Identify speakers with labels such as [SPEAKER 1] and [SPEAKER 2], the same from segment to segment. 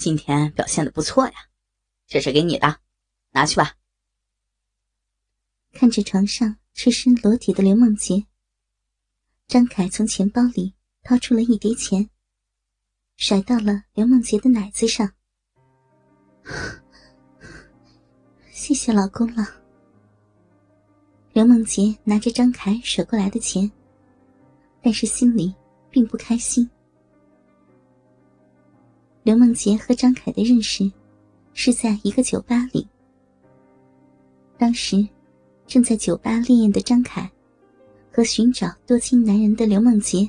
[SPEAKER 1] 今天表现的不错呀，这是给你的，拿去吧。
[SPEAKER 2] 看着床上赤身裸体的刘梦洁，张凯从钱包里掏出了一叠钱，甩到了刘梦洁的奶子上。谢谢老公了。刘梦洁拿着张凯甩过来的钱，但是心里并不开心。刘梦洁和张凯的认识是在一个酒吧里，当时正在酒吧烈焰的张凯和寻找多情男人的刘梦洁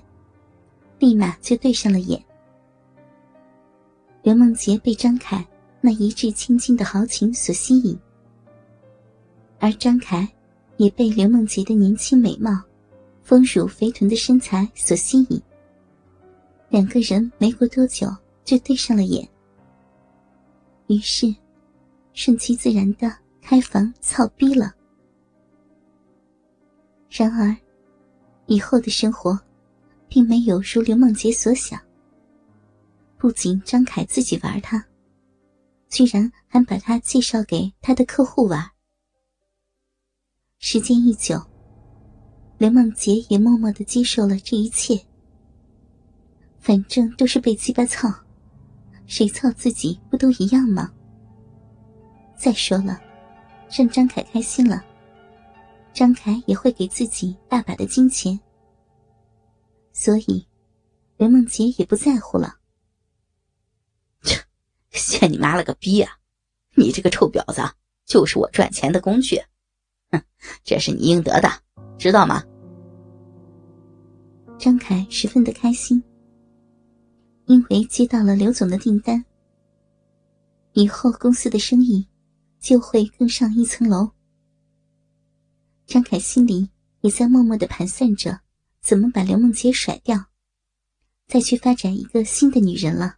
[SPEAKER 2] 立马就对上了眼。刘梦洁被张凯那一掷千金的豪情所吸引，而张凯。也被刘梦洁的年轻美貌、丰乳肥臀的身材所吸引，两个人没过多久就对上了眼，于是顺其自然的开房操逼了。然而，以后的生活并没有如刘梦洁所想，不仅张凯自己玩他，居然还把他介绍给他的客户玩。时间一久，刘梦洁也默默的接受了这一切。反正都是被鸡巴操，谁操自己不都一样吗？再说了，让张凯开心了，张凯也会给自己大把的金钱，所以刘梦洁也不在乎了。
[SPEAKER 1] 切，限你妈了个逼啊！你这个臭婊子，就是我赚钱的工具。哼，这是你应得的，知道吗？
[SPEAKER 2] 张凯十分的开心，因为接到了刘总的订单，以后公司的生意就会更上一层楼。张凯心里也在默默的盘算着，怎么把刘梦洁甩掉，再去发展一个新的女人了。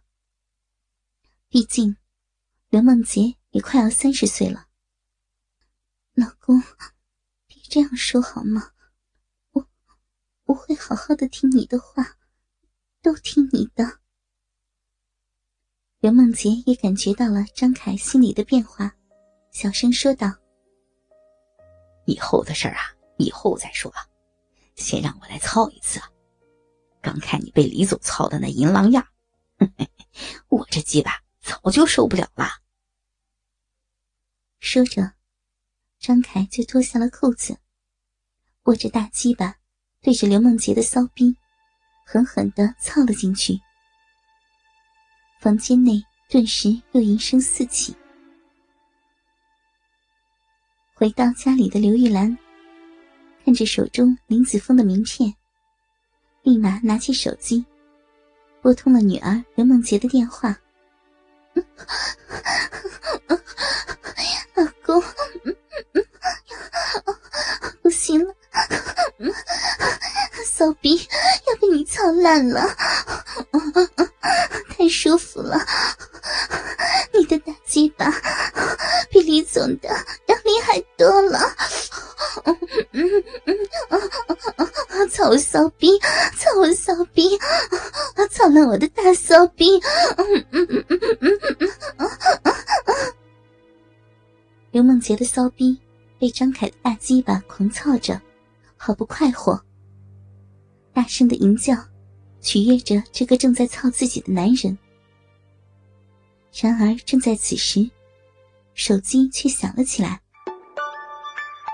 [SPEAKER 2] 毕竟，刘梦洁也快要三十岁了。老公，别这样说好吗？我我会好好的听你的话，都听你的。刘梦洁也感觉到了张凯心里的变化，小声说道：“
[SPEAKER 1] 以后的事儿啊，以后再说，先让我来操一次。刚看你被李总操的那淫狼样，我这鸡巴早就受不了了。”
[SPEAKER 2] 说着。张凯就脱下了裤子，握着大鸡巴，对着刘梦洁的骚逼，狠狠的操了进去。房间内顿时又淫声四起。回到家里的刘玉兰，看着手中林子峰的名片，立马拿起手机，拨通了女儿刘梦洁的电话。老公。不行了，骚逼要被你操烂了，了！你的大鸡巴比李总的要厉害多了，操骚逼，操骚逼，操了我的大骚逼！刘梦洁的骚逼。被张凯的大鸡巴狂操着，好不快活。大声的吟叫，取悦着这个正在操自己的男人。然而，正在此时，手机却响了起来。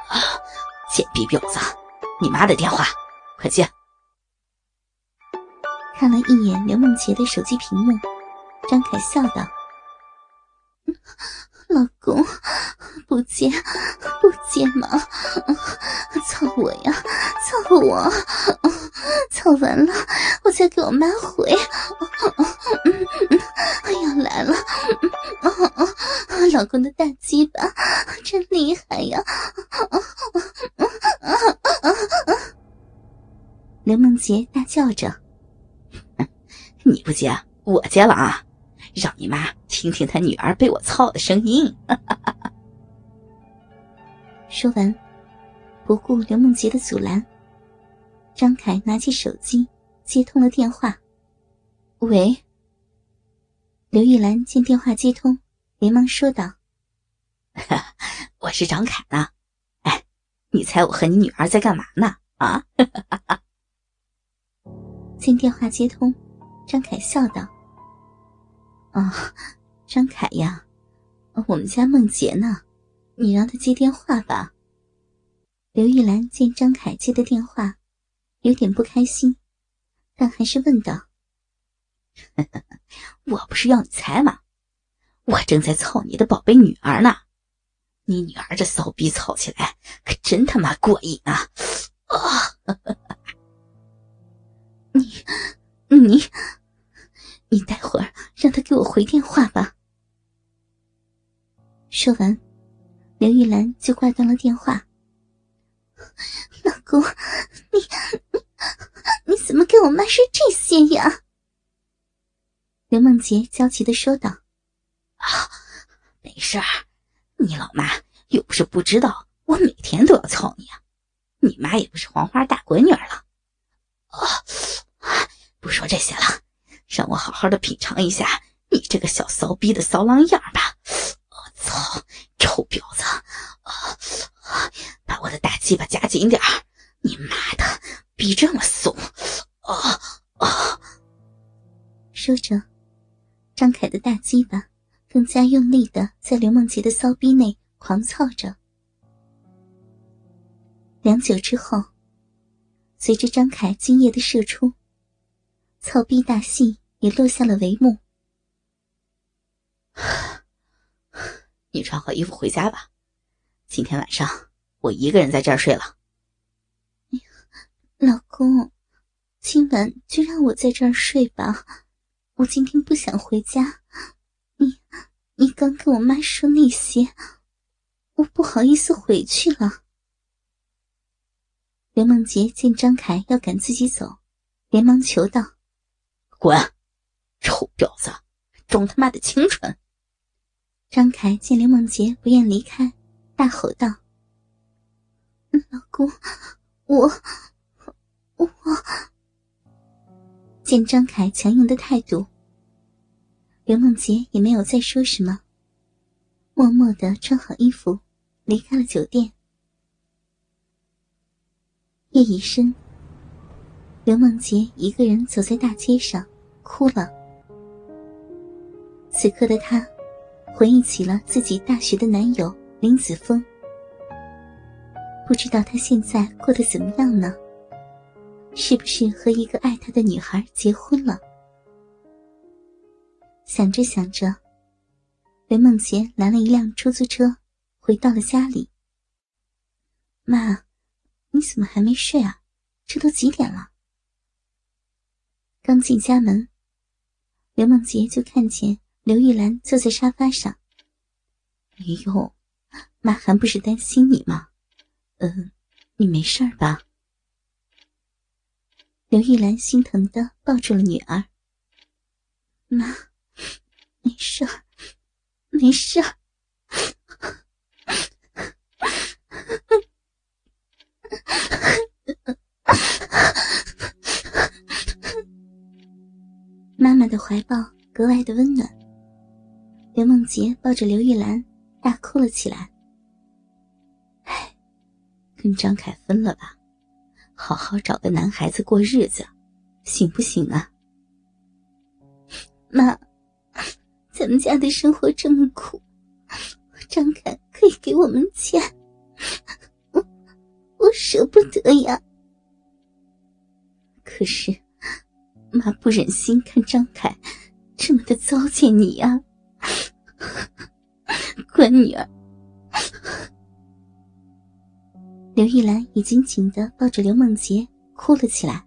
[SPEAKER 1] 啊！贱逼婊子，你妈的电话，快接！
[SPEAKER 2] 看了一眼刘梦洁的手机屏幕，张凯笑道。老公，不接，不接嘛！操我呀，操我！操完了，我再给我妈回。哎呀，来了！老公的大鸡巴真厉害呀！刘梦洁大叫着：“
[SPEAKER 1] 你不接，我接了啊！”让你妈听听她女儿被我操的声音。
[SPEAKER 2] 说完，不顾刘梦洁的阻拦，张凯拿起手机接通了电话。
[SPEAKER 1] 喂，
[SPEAKER 2] 刘玉兰见电话接通，连忙说道：“
[SPEAKER 1] 我是张凯呢，哎，你猜我和你女儿在干嘛呢？啊？”
[SPEAKER 2] 见电话接通，张凯笑道：“
[SPEAKER 1] 啊，张凯呀，我们家梦洁呢，你让她接电话吧。”
[SPEAKER 2] 刘玉兰见张凯接的电话，有点不开心，但还是问道。
[SPEAKER 1] 我不是要你猜吗？我正在操你的宝贝女儿呢。你女儿这骚逼操起来可真他妈过瘾啊！啊！
[SPEAKER 2] 你、你、你待会儿让他给我回电话吧。说完，刘玉兰就挂断了电话。老公，你、你、你怎么给我妈说这些呀？刘梦洁焦急的说道：“
[SPEAKER 1] 啊，没事儿，你老妈又不是不知道，我每天都要操你啊！你妈也不是黄花大闺女了。啊，不说这些了，让我好好的品尝一下你这个小骚逼的骚狼样吧！我操，臭婊子！啊，把我的大鸡巴夹紧点儿！你妈的，逼这么松！啊啊！
[SPEAKER 2] 说着。”张凯的大鸡巴更加用力的在刘梦洁的骚逼内狂操着。良久之后，随着张凯精液的射出，操逼大戏也落下了帷幕。
[SPEAKER 1] 你穿好衣服回家吧，今天晚上我一个人在这儿睡了。
[SPEAKER 2] 老公，今晚就让我在这儿睡吧。我今天不想回家，你你刚跟我妈说那些，我不好意思回去了。刘梦洁见张凯要赶自己走，连忙求道：“
[SPEAKER 1] 滚，臭婊子，装他妈的清纯！”
[SPEAKER 2] 张凯见刘梦洁不愿离开，大吼道：“老公，我我……”见张凯强硬的态度，刘梦洁也没有再说什么，默默的穿好衣服，离开了酒店。夜已深，刘梦洁一个人走在大街上，哭了。此刻的她，回忆起了自己大学的男友林子峰，不知道他现在过得怎么样呢？是不是和一个爱他的女孩结婚了？想着想着，刘梦洁拦了一辆出租车，回到了家里。妈，你怎么还没睡啊？这都几点了？刚进家门，刘梦洁就看见刘玉兰坐在沙发上。
[SPEAKER 1] 哎呦，妈还不是担心你吗？嗯，你没事吧？
[SPEAKER 2] 刘玉兰心疼的抱住了女儿。妈，没事，没事。妈妈的怀抱格外的温暖。刘梦洁抱着刘玉兰，大哭了起来。
[SPEAKER 1] 哎，跟张凯分了吧。好好找个男孩子过日子，行不行啊？
[SPEAKER 2] 妈，咱们家的生活这么苦，张凯可以给我们钱，我我舍不得呀。
[SPEAKER 1] 可是，妈不忍心看张凯这么的糟践你呀，乖女儿。
[SPEAKER 2] 刘玉兰已经紧的抱着刘梦洁哭了起来。